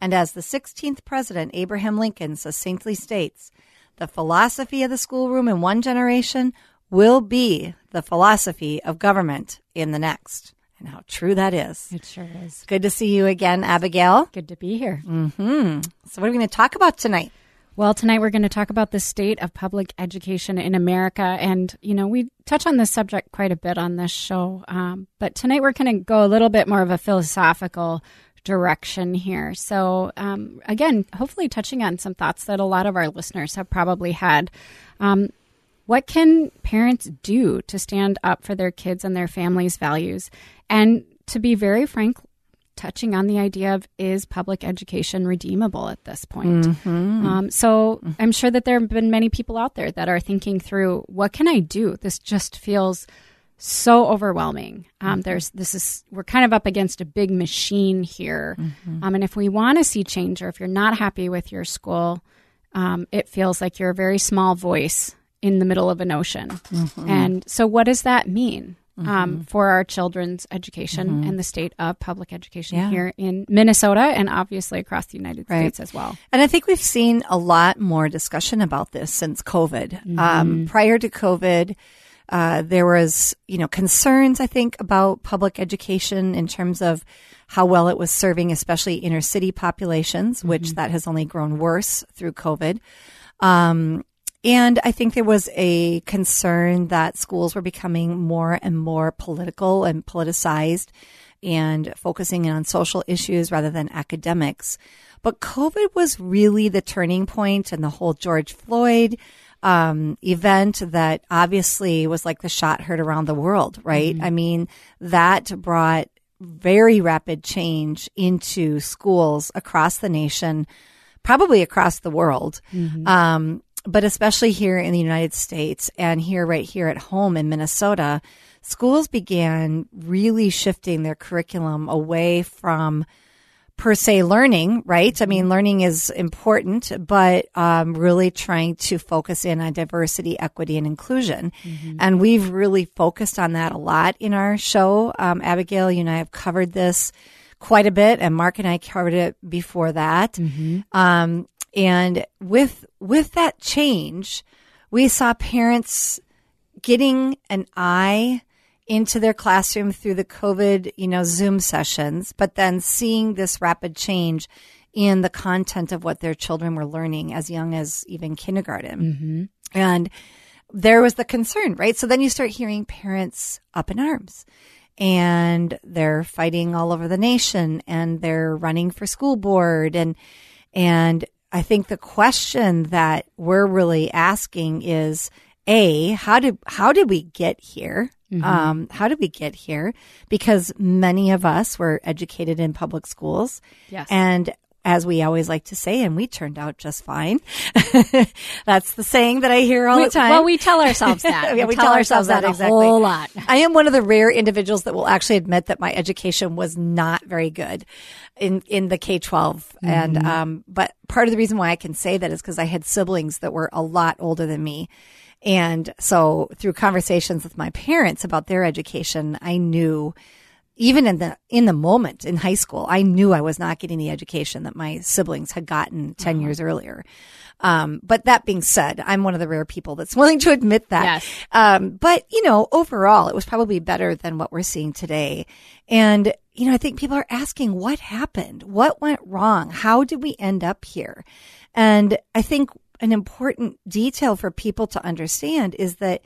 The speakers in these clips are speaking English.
And as the 16th President Abraham Lincoln succinctly states, the philosophy of the schoolroom in one generation will be the philosophy of government in the next. And how true that is. It sure is. Good to see you again, Abigail. Good to be here. Mm-hmm. So, what are we going to talk about tonight? Well, tonight we're going to talk about the state of public education in America. And, you know, we touch on this subject quite a bit on this show. Um, but tonight we're going to go a little bit more of a philosophical direction here. So, um, again, hopefully touching on some thoughts that a lot of our listeners have probably had. Um, what can parents do to stand up for their kids and their families' values? And to be very frank, touching on the idea of is public education redeemable at this point? Mm-hmm. Um, so I'm sure that there have been many people out there that are thinking through what can I do? This just feels so overwhelming. Um, there's this is we're kind of up against a big machine here, um, and if we want to see change, or if you're not happy with your school, um, it feels like you're a very small voice in the middle of an ocean. And so, what does that mean? Um, for our children's education and the state of public education Yeah. here in Minnesota and obviously across the United Right. States as well. And I think we've seen a lot more discussion about this since COVID. Um, prior to COVID, uh, there was, you know, concerns, I think, about public education in terms of how well it was serving, especially inner city populations, which that has only grown worse through COVID. Um, and I think there was a concern that schools were becoming more and more political and politicized and focusing on social issues rather than academics. But COVID was really the turning point and the whole George Floyd um, event that obviously was like the shot heard around the world, right? I mean, that brought very rapid change into schools across the nation, probably across the world. Um, but especially here in the United States and here, right here at home in Minnesota, schools began really shifting their curriculum away from per se learning, right? I mean, learning is important, but um, really trying to focus in on diversity, equity, and inclusion. And we've really focused on that a lot in our show. Um, Abigail, you and I have covered this quite a bit, and Mark and I covered it before that. Um, and with with that change, we saw parents getting an eye into their classroom through the COVID, you know, Zoom sessions, but then seeing this rapid change in the content of what their children were learning as young as even kindergarten. Mm-hmm. And there was the concern, right? So then you start hearing parents up in arms and they're fighting all over the nation and they're running for school board and and I think the question that we're really asking is a how did how did we get here? Um, how did we get here? Because many of us were educated in public schools, Yes. and as we always like to say, and we turned out just fine. That's the saying that I hear all We- the time. Well, we tell ourselves that. Yeah, we tell ourselves that a exactly. whole lot. I am one of the rare individuals that will actually admit that my education was not very good in in the K 12 and Mm-hmm. um but part of the reason why I can say that is because I had siblings that were a lot older than me And so through conversations with my parents about their education, I knew even in the in the moment in high school, I knew I was not getting the education that my siblings had gotten 10 Uh-huh. years earlier. Um, but that being said, I'm one of the rare people that's willing to admit that. Yes. Um, but you know, overall, it was probably better than what we're seeing today. And you know, I think people are asking what happened, what went wrong, how did we end up here? And I think an important detail for people to understand is that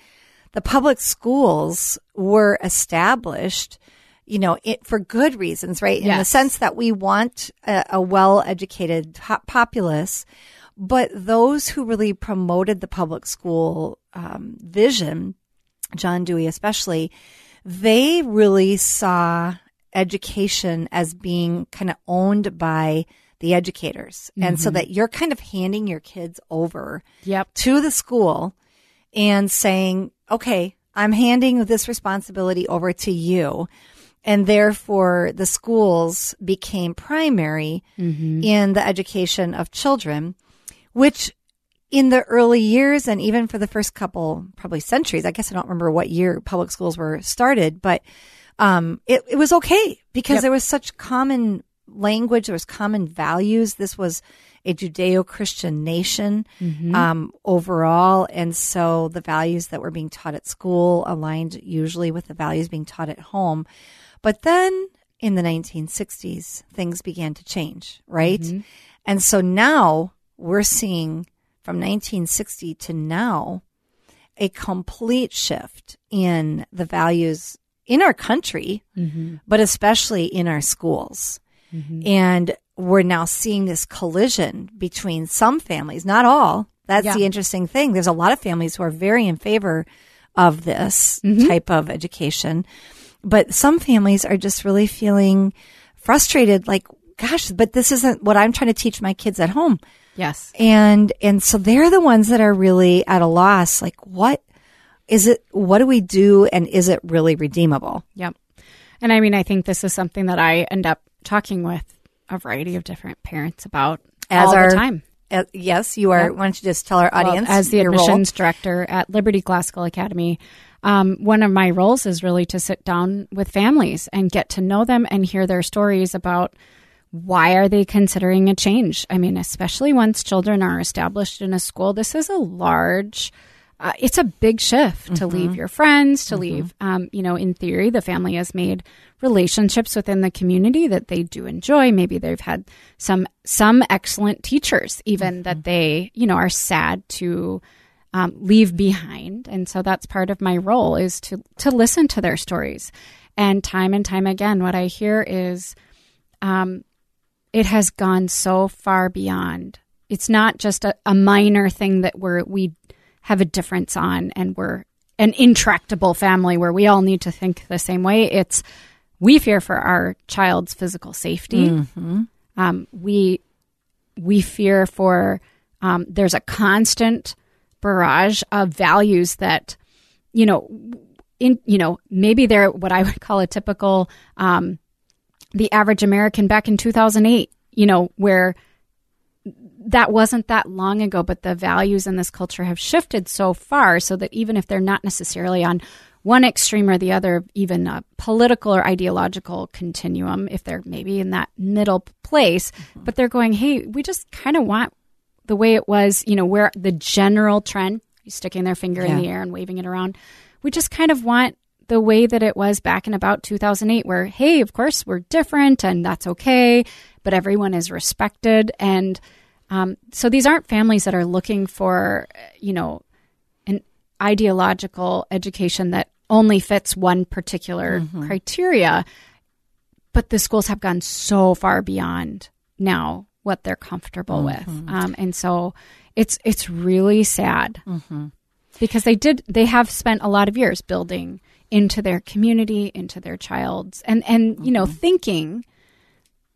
the public schools were established you know, it for good reasons, right? In the sense that we want a, a well-educated populace, but those who really promoted the public school um, vision, John Dewey especially, they really saw education as being kind of owned by the educators, and so that you're kind of handing your kids over Yep. to the school and saying, okay, I'm handing this responsibility over to you. And therefore, the schools became primary in the education of children, which in the early years and even for the first couple, probably centuries, I guess I don't remember what year public schools were started, but um, it, it was okay because there was such common language, there was common values. This was a Judeo-Christian nation mm-hmm. um, overall, and so the values that were being taught at school aligned usually with the values being taught at home. But then in the 1960s, things began to change, right? Mm-hmm. And so now we're seeing from 1960 to now a complete shift in the values in our country, mm-hmm. but especially in our schools. Mm-hmm. And we're now seeing this collision between some families, not all. That's Yeah. the interesting thing. There's a lot of families who are very in favor of this mm-hmm. type of education, but some families are just really feeling frustrated like, gosh, but this isn't what I'm trying to teach my kids at home Yes. and and so they're the ones that are really at a loss like what is it what do we do and is it really redeemable Yep. And I mean, I think this is something that I end up talking with a variety of different parents about as all our the time. uh, yes you are Yep. why don't you just tell our Well, audience as the your role? admissions director at Liberty Classical Academy, um, one of my roles is really to sit down with families and get to know them and hear their stories about why are they considering a change. I mean, especially once children are established in a school, this is a large. Uh, it's a big shift to leave your friends, to leave, um, you know, in theory, the family has made relationships within the community that they do enjoy. Maybe they've had some, some excellent teachers even that they, you know, are sad to, um, leave behind. And so that's part of my role is to, to listen to their stories. And time and time again, what I hear is, um, it has gone so far beyond. It's not just a, a minor thing that we're, we have a difference on and we're an intractable family where we all need to think the same way. It's we fear for our child's physical safety. Um, we we fear for um, there's a constant barrage of values that you know in you know maybe they're what I would call a typical um, the average American back in 2008. You know where that wasn't that long ago, but the values in this culture have shifted so far so that even if they're not necessarily on one extreme or the other, even a political or ideological continuum, if they're maybe in that middle place, mm-hmm. but they're going, hey, we just kind of want the way it was, you know, where the general trend, sticking their finger in the air and waving it around, we just kind of want the way that it was back in about 2008, where, hey, of course, we're different and that's okay, but everyone is respected. And um, so these aren't families that are looking for, you know, an ideological education that only fits one particular criteria. But the schools have gone so far beyond now what they're comfortable with, um, and so it's it's really sad because they did they have spent a lot of years building into their community, into their child's, and and you know thinking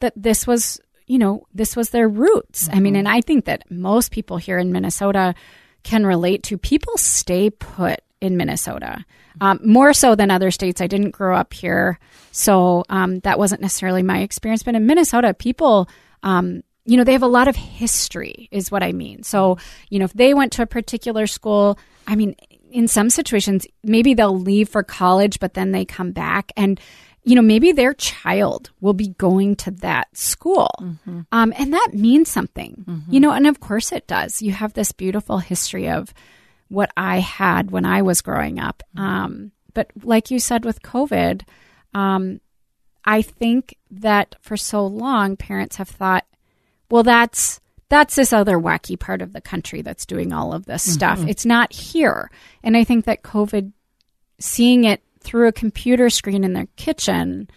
that this was you know this was their roots. I mean, and I think that most people here in Minnesota can relate to people stay put in Minnesota um, more so than other states. I didn't grow up here, so um, that wasn't necessarily my experience. But in Minnesota, people. Um, you know, they have a lot of history, is what I mean. So, you know, if they went to a particular school, I mean, in some situations, maybe they'll leave for college, but then they come back and you know, maybe their child will be going to that school. Mm-hmm. Um, and that means something, mm-hmm. you know, and of course it does. You have this beautiful history of what I had when I was growing up. Mm-hmm. Um, but like you said with COVID, um, I think that for so long, parents have thought, well, that's that's this other wacky part of the country that's doing all of this stuff. Mm-hmm. It's not here. And I think that COVID, seeing it through a computer screen in their kitchen,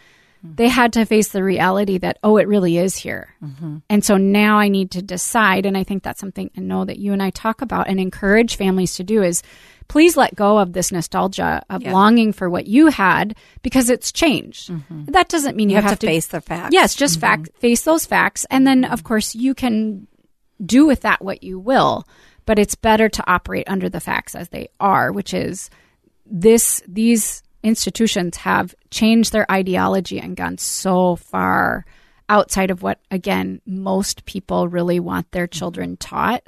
mm-hmm. they had to face the reality that, oh, it really is here. Mm-hmm. And so now I need to decide. And I think that's something I know that you and I talk about and encourage families to do is please let go of this nostalgia of yeah. longing for what you had because it's changed. Mm-hmm. That doesn't mean you, you have, have, to, face the facts. Yes, just fact face those facts. And then, of course, you can do with that what you will, but it's better to operate under the facts as they are, which is this these institutions have changed their ideology and gone so far outside of what again most people really want their children taught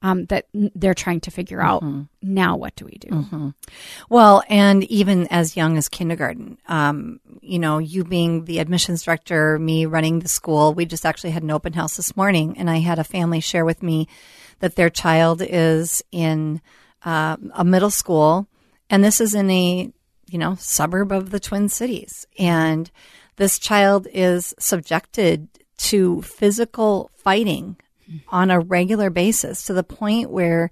um, that they're trying to figure out mm-hmm. now what do we do mm-hmm. well and even as young as kindergarten um, you know you being the admissions director me running the school we just actually had an open house this morning and i had a family share with me that their child is in uh, a middle school and this is in a you know suburb of the twin cities and this child is subjected to physical fighting on a regular basis to the point where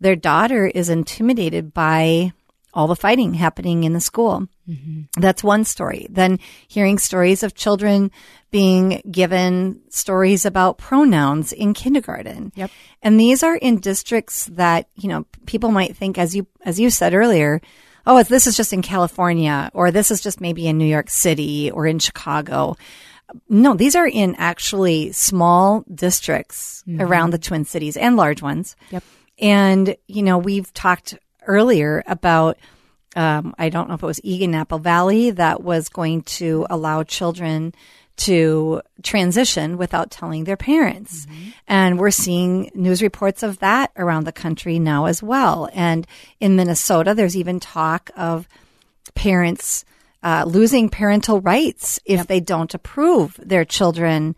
their daughter is intimidated by all the fighting happening in the school. Mm-hmm. That's one story. Then hearing stories of children being given stories about pronouns in kindergarten. Yep. And these are in districts that, you know, people might think as you as you said earlier, oh, this is just in California or this is just maybe in New York City or in Chicago. No, these are in actually small districts mm-hmm. around the Twin Cities and large ones. Yep. And, you know, we've talked earlier about, um, I don't know if it was Eagan Apple Valley that was going to allow children to transition without telling their parents. Mm-hmm. And we're seeing news reports of that around the country now as well. And in Minnesota, there's even talk of parents uh, losing parental rights if yep. they don't approve their children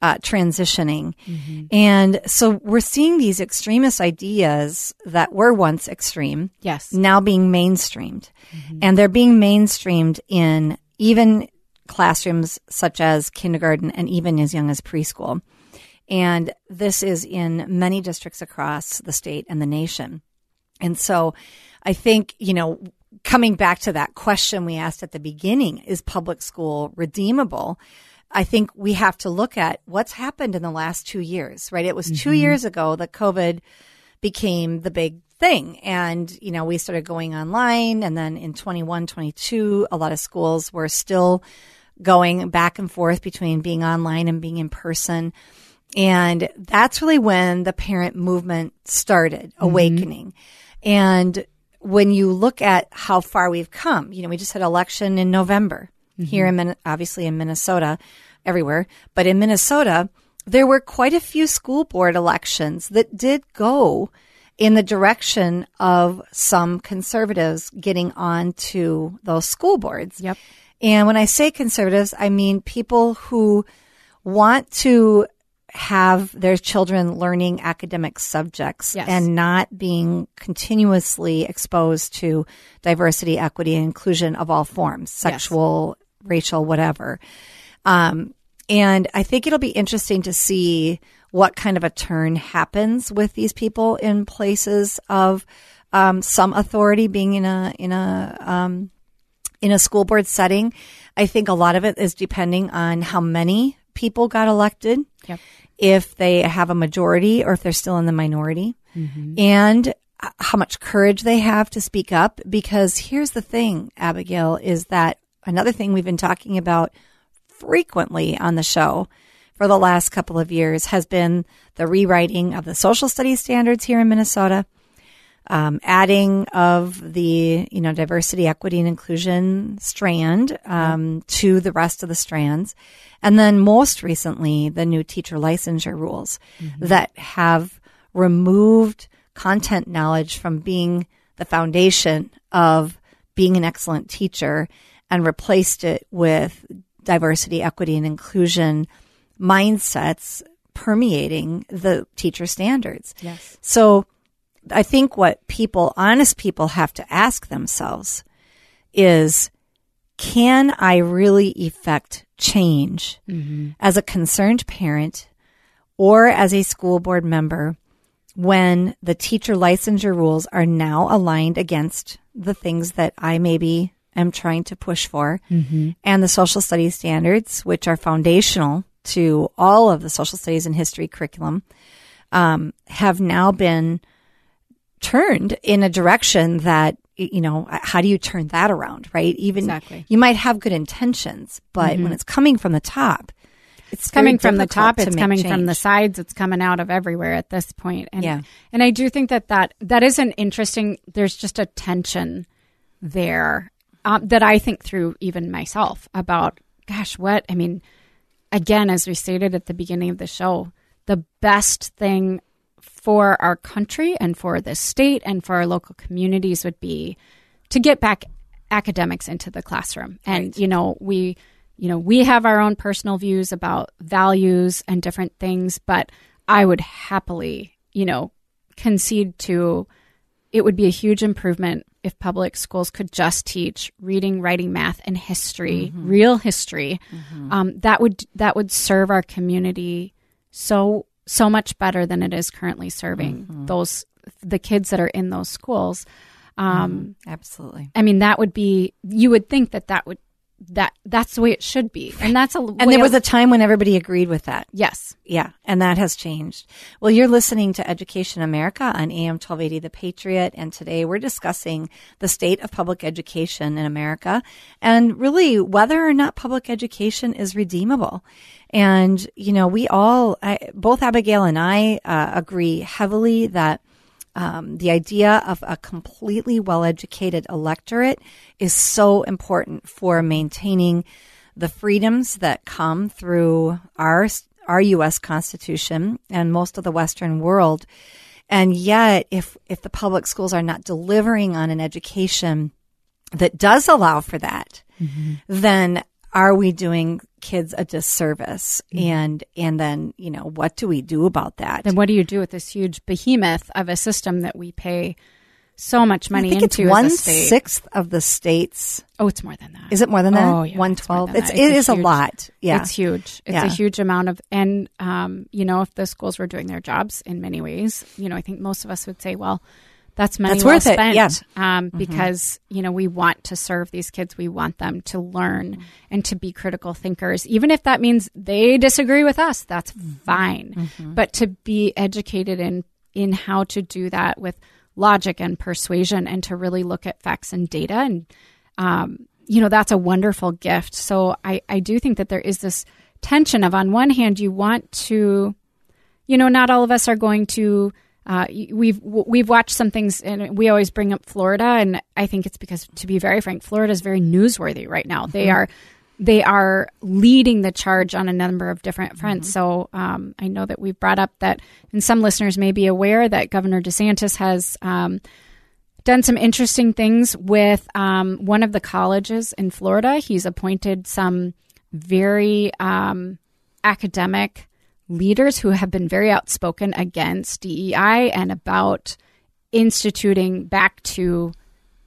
uh, transitioning. Mm-hmm. And so we're seeing these extremist ideas that were once extreme, yes, now being mainstreamed, mm-hmm. and they're being mainstreamed in even classrooms such as kindergarten and even as young as preschool. And this is in many districts across the state and the nation. And so I think, you know, coming back to that question we asked at the beginning, is public school redeemable? I think we have to look at what's happened in the last two years, right? It was mm-hmm. two years ago that COVID became the big thing. And, you know, we started going online. And then in 21, 22, a lot of schools were still going back and forth between being online and being in person. And that's really when the parent movement started mm-hmm. awakening. And when you look at how far we've come, you know, we just had election in November mm-hmm. here in obviously in Minnesota, everywhere, but in Minnesota, there were quite a few school board elections that did go in the direction of some conservatives getting on to those school boards. Yep. And when I say conservatives, I mean people who want to have their children learning academic subjects yes. and not being continuously exposed to diversity, equity, and inclusion of all forms, sexual, yes. racial, whatever. Um, and I think it'll be interesting to see what kind of a turn happens with these people in places of um, some authority being in a in a um, in a school board setting. I think a lot of it is depending on how many people got elected, yep. if they have a majority or if they're still in the minority, mm-hmm. and how much courage they have to speak up. Because here's the thing, Abigail, is that another thing we've been talking about frequently on the show for the last couple of years has been the rewriting of the social studies standards here in Minnesota um, adding of the you know diversity, equity, and inclusion strand um, to the rest of the strands, and then most recently the new teacher licensure rules mm-hmm. that have removed content knowledge from being the foundation of being an excellent teacher and replaced it with diversity, equity, and inclusion mindsets permeating the teacher standards. Yes. So I think what people, honest people, have to ask themselves is can I really effect change as a concerned parent or as a school board member when the teacher licensure rules are now aligned against the things that I maybe am trying to push for and the social studies standards, which are foundational to all of the social studies and history curriculum, um, have now been turned in a direction that you know how do you turn that around right even Exactly. you might have good intentions but when it's coming from the top it's coming from the top. to It's coming from the sides. It's coming out of everywhere at this point. And, Yeah. And I do think that that, that is an interesting, there's just a tension there um, that I think through even myself about, gosh, what, I mean, again, as we stated at the beginning of the show, the best thing for our country and for the state and for our local communities would be to get back academics into the classroom. And, you know, we, you know, we have our own personal views about values and different things, but I would happily, you know, concede to it would be a huge improvement if public schools could just teach reading, writing, math, and history, real history. Um, that would that would serve our community so so much better than it is currently serving those the kids that are in those schools. Um, absolutely. I mean, that would be you would think that that would that that's the way it should be, and that's a and there was a time when everybody agreed with that yes. Yeah, and that has changed. Well, you're listening to Education America on AM 1280 The Patriot, and today we're discussing the state of public education in America and really whether or not public education is redeemable. And, you know, we all, I, both Abigail and I, uh, agree heavily that um, the idea of a completely well educated electorate is so important for maintaining the freedoms that come through our our U.S. Constitution and most of the Western world. And yet, if if the public schools are not delivering on an education that does allow for that, then are we doing kids a disservice? And and then you know what do we do about that? Then what do you do with this huge behemoth of a system that we pay so much money I think it's into one as a state? sixth of the states. Oh, it's more than that. Is it more than that? Oh, yeah, one it's more twelve. than It's It's is a a lot. Yeah, It's huge. It's Yeah. a huge amount of, and um, you know, if the schools were doing their jobs in many ways, you know, I think most of us would say, well, that's money That's well worth it, spent. yeah. Mm-hmm. Um, because you know we want to serve these kids, we want them to learn Mm-hmm. and to be critical thinkers, even if that means they disagree with us. That's Mm-hmm. fine. But to be educated in in how to do that with logic and persuasion, and to really look at facts and data and um, you know that's a wonderful gift so I, I do think that there is this tension of on one hand you want to you know not all of us are going to uh, we've we've watched some things and we always bring up Florida and I think it's because to be very frank Florida is very newsworthy right now. They are they are leading the charge on a number of different fronts. So um, I know that we've brought up that and some listeners may be aware that Governor DeSantis has um, done some interesting things with um, one of the colleges in Florida. He's appointed some very um, academic leaders who have been very outspoken against DEI and about instituting back to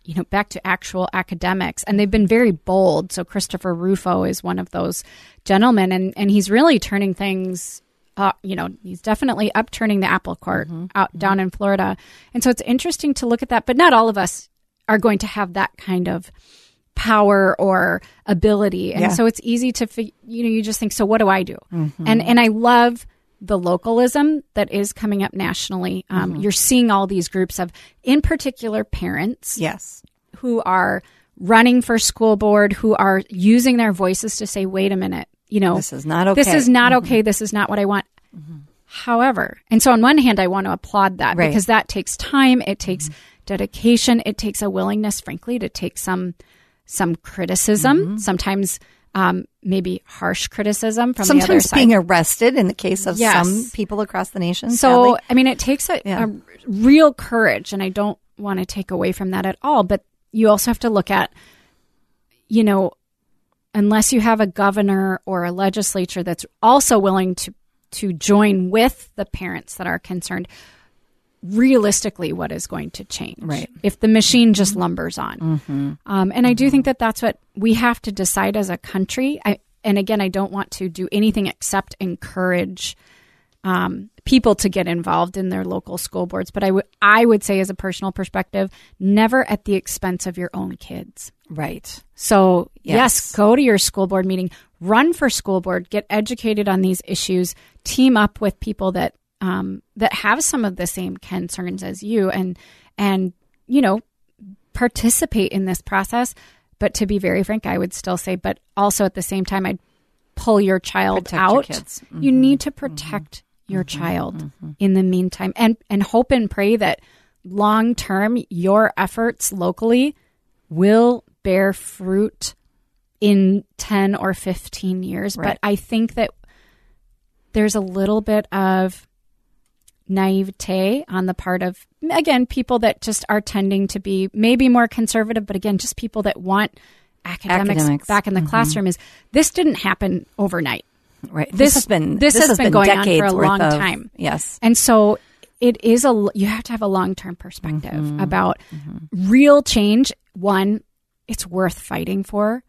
you know back to actual academics. And they've been very bold. So christopher rufo is one of those gentlemen and and he's really turning things uh, you know he's definitely upturning the apple cart out down in florida. And so it's interesting to look at that but not all of us are going to have that kind of power or ability. And Yeah. so it's easy to you know you just think so what do i do? And and i love the localism that is coming up nationally. Um, you're seeing all these groups of in particular parents yes. who are running for school board who are using their voices to say wait a minute you know This is not this okay. Mm-hmm. is not okay. This is not what i want. However and so on one hand i want to applaud that Right. because that takes time. It takes dedication. It takes a willingness frankly to take some some criticism Mm-hmm. sometimes um, maybe harsh criticism from the other Sometimes side being arrested in the case of Yes. some people across the nation. so sadly. I mean, it takes a, Yeah. a real courage, and I don't want to take away from that at all. But you also have to look at, you know, unless you have a governor or a legislature that's also willing to to join with the parents that are concerned, realistically, what is going to change? Right. If the machine just lumbers on, um, and I do think that that's what we have to decide as a country. I, and again, I don't want to do anything except encourage um, people to get involved in their local school boards. But I would I would say, as a personal perspective, never at the expense of your own kids. Right. So yes. Yes. go to your school board meeting, run for school board, get educated on these issues, team up with people that um, that have some of the same concerns as you, and and you know participate in this process. But to be very frank, I would still say, but also at the same time, I'd pull your child Protect your out. kids. You mm-hmm. need to mm-hmm. protect your mm-hmm. child in the meantime, and and hope and pray that long term your efforts locally will bear fruit in 10 or 15 years. Right. But I think that there's a little bit of naivete on the part of, again, people that just are tending to be maybe more conservative, but again, just people that want academics, Academics. back in the mm-hmm. classroom is this didn't happen overnight. Right. This- has been this has been going on for a long of- time. Yes. And so it is a you have to have a long-term perspective mm-hmm. about mm-hmm. real change. One, it's worth fighting for,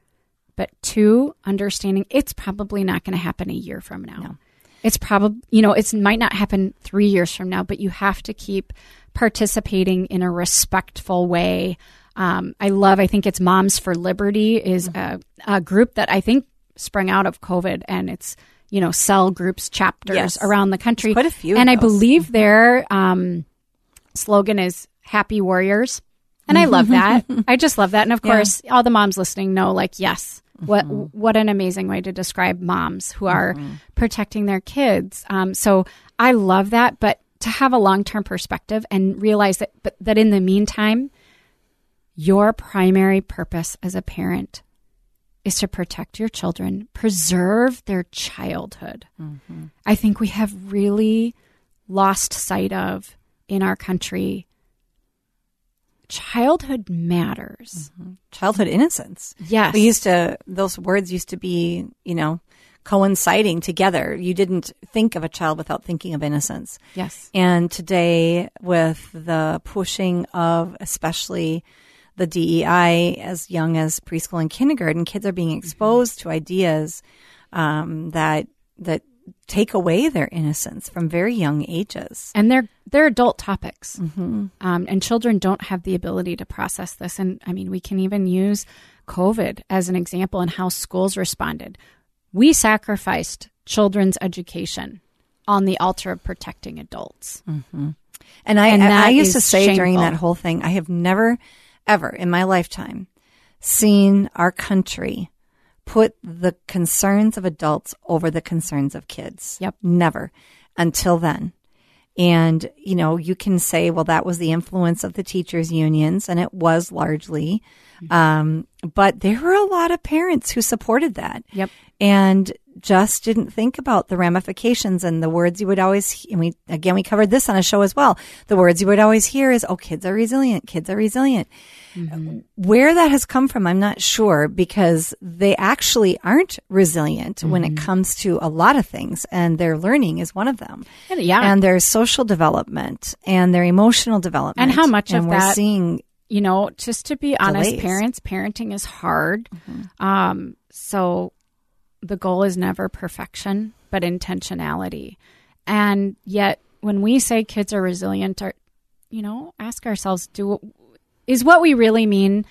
but two, understanding it's probably not going to happen a year from now. It's probably, you know, it might not happen 3 years from now, but you have to keep participating in a respectful way. Um, I love, I think it's Moms for Liberty is a, a group that I think sprung out of COVID and it's, you know, cell groups, chapters Yes. around the country. quite a few And I believe their um, slogan is Happy Warriors. And I love that. I just love that. And of course, all the moms listening know, like, yes, what mm-hmm. what an amazing way to describe moms who are mm-hmm. protecting their kids. Um, so I love that. But to have a long term perspective and realize that, but that in the meantime, your primary purpose as a parent is to protect your children, preserve their childhood. Mm-hmm. I think we have really lost sight of in our country. Childhood matters. Childhood innocence. Yes. We used to, those words used to be, you know, coinciding together. You didn't think of a child without thinking of innocence. Yes. And today, with the pushing of especially the DEI as young as preschool and kindergarten, kids are being exposed to ideas um, that that take away their innocence from very young ages. and they're they're adult topics, um, and children don't have the ability to process this. And I mean, we can even use COVID as an example in how schools responded. We sacrificed children's education on the altar of protecting adults. And I, And I, I used to say during that whole thing, I have never, ever in my lifetime seen our country put the concerns of adults over the concerns of kids. Yep. Never until then. And, you know, you can say, well, that was the influence of the teachers' unions, and it was largely. Um, but there were a lot of parents who supported that. Yep. And just didn't think about the ramifications and the words you would always, and we, again, we covered this on a show as well. The words you would always hear is, oh, kids are resilient. Kids are resilient. Mm-hmm. Where that has come from, I'm not sure because they actually aren't resilient when it mm-hmm. comes to a lot of things and their learning is one of them. And- yeah. And their social development and their emotional development. And how much and of we're that- seeing you know, just to be honest, Delays. parents, parenting is hard. Mm-hmm. Um, so the goal is never perfection, but intentionality. And yet, when we say kids are resilient, are you know, ask ourselves: Do is what we really mean?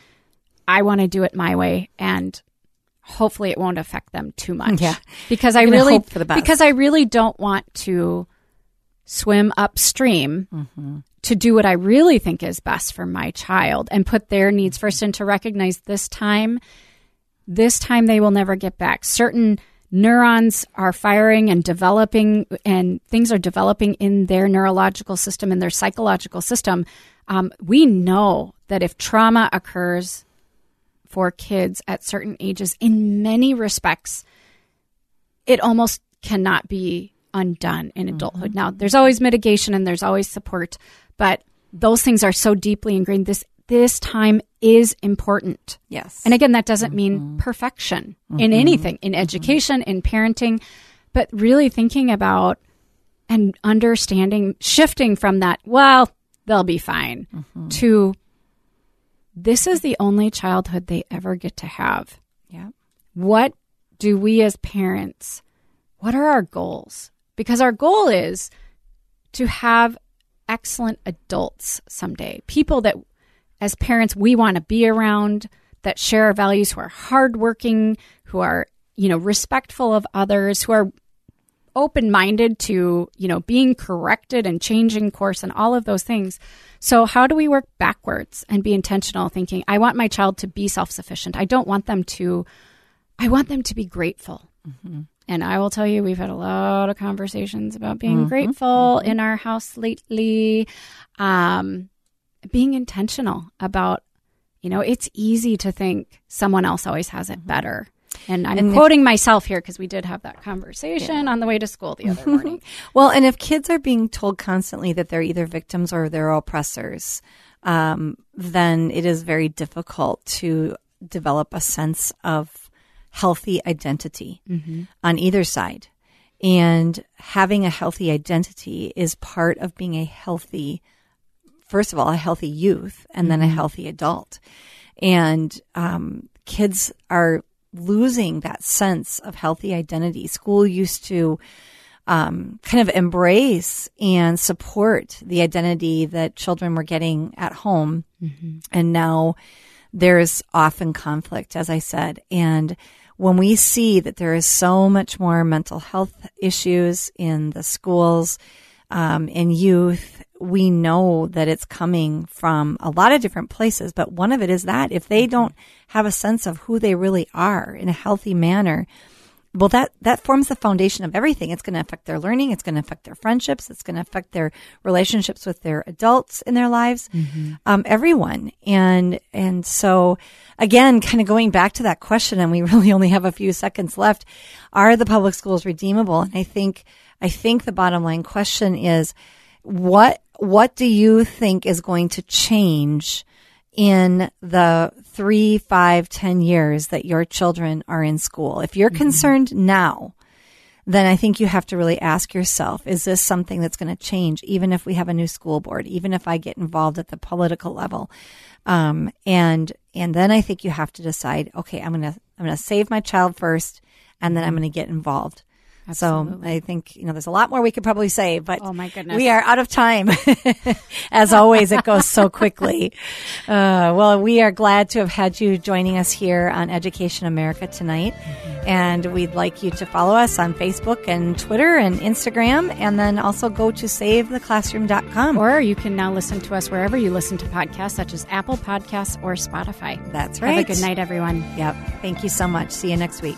I want to do it my way, and hopefully, it won't affect them too much. Yeah. because I really hope for the best. because I really don't want to swim upstream Mm-hmm. to do what I really think is best for my child and put their needs first and to recognize this time, this time they will never get back. Certain neurons are firing and developing, and things are developing in their neurological system and their psychological system. Um, we know that if trauma occurs for kids at certain ages, in many respects, it almost cannot be undone in adulthood. Now, there's always mitigation and there's always support, but those things are so deeply ingrained. This this time is important. Yes. And again, that doesn't mean mm-hmm. perfection in mm-hmm. anything, in mm-hmm. education, in parenting, but really thinking about and understanding, shifting from that, well, they'll be fine, to this is the only childhood they ever get to have. yeah. What do we as parents, what are our goals? Because our goal is to have excellent adults someday, people that as parents we want to be around that share our values who are hardworking who are you know respectful of others who are open-minded to you know being corrected and changing course and all of those things. So how do we work backwards and be intentional thinking i want my child to be self-sufficient. I don't want them to i want them to be grateful. Mm-hmm. And I will tell you, we've had a lot of conversations about being mm-hmm. grateful mm-hmm. in our house lately. Um, being intentional about, you know, it's easy to think someone else always has it better. And I'm And if- quoting myself here because we did have that conversation on the way to school the other morning. Well, and if kids are being told constantly that they're either victims or they're oppressors, um, then it is very difficult to develop a sense of healthy identity on either side. And having a healthy identity is part of being a healthy, first of all, a healthy youth and then a healthy adult. And um, kids are losing that sense of healthy identity. School used to um, kind of embrace and support the identity that children were getting at home. And now there's often conflict, as I said. And when we see that there is so much more mental health issues in the schools, um, in youth, we know that it's coming from a lot of different places. But one of it is that if they don't have a sense of who they really are in a healthy manner, well, that, that forms the foundation of everything. It's going to affect their learning. It's going to affect their friendships. It's going to affect their relationships with their adults in their lives, um, everyone. And, and so again, kind of going back to that question, and we really only have a few seconds left. Are the public schools redeemable? And I think, I think the bottom line question is what, what do you think is going to change in the three, five, ten years that your children are in school. If you're concerned now, then I think you have to really ask yourself, is this something that's going to change, even if we have a new school board, even if I get involved at the political level? Um, and, and then I think you have to decide, okay, I'm going to, I'm going to save my child first, and then I'm going to get involed. So I think, you know, there's a lot more we could probably say, but Oh, my goodness. we are out of time. As always, it goes so quickly. Uh, well, we are glad to have had you joining us here on Education America tonight. And we'd like you to follow us on Facebook and Twitter and Instagram, and then also go to savetheclassroom.com. Or you can now listen to us wherever you listen to podcasts, such as Apple Podcasts or Spotify. That's Have a right. good night, everyone. Yep. Thank you so much. See you next week.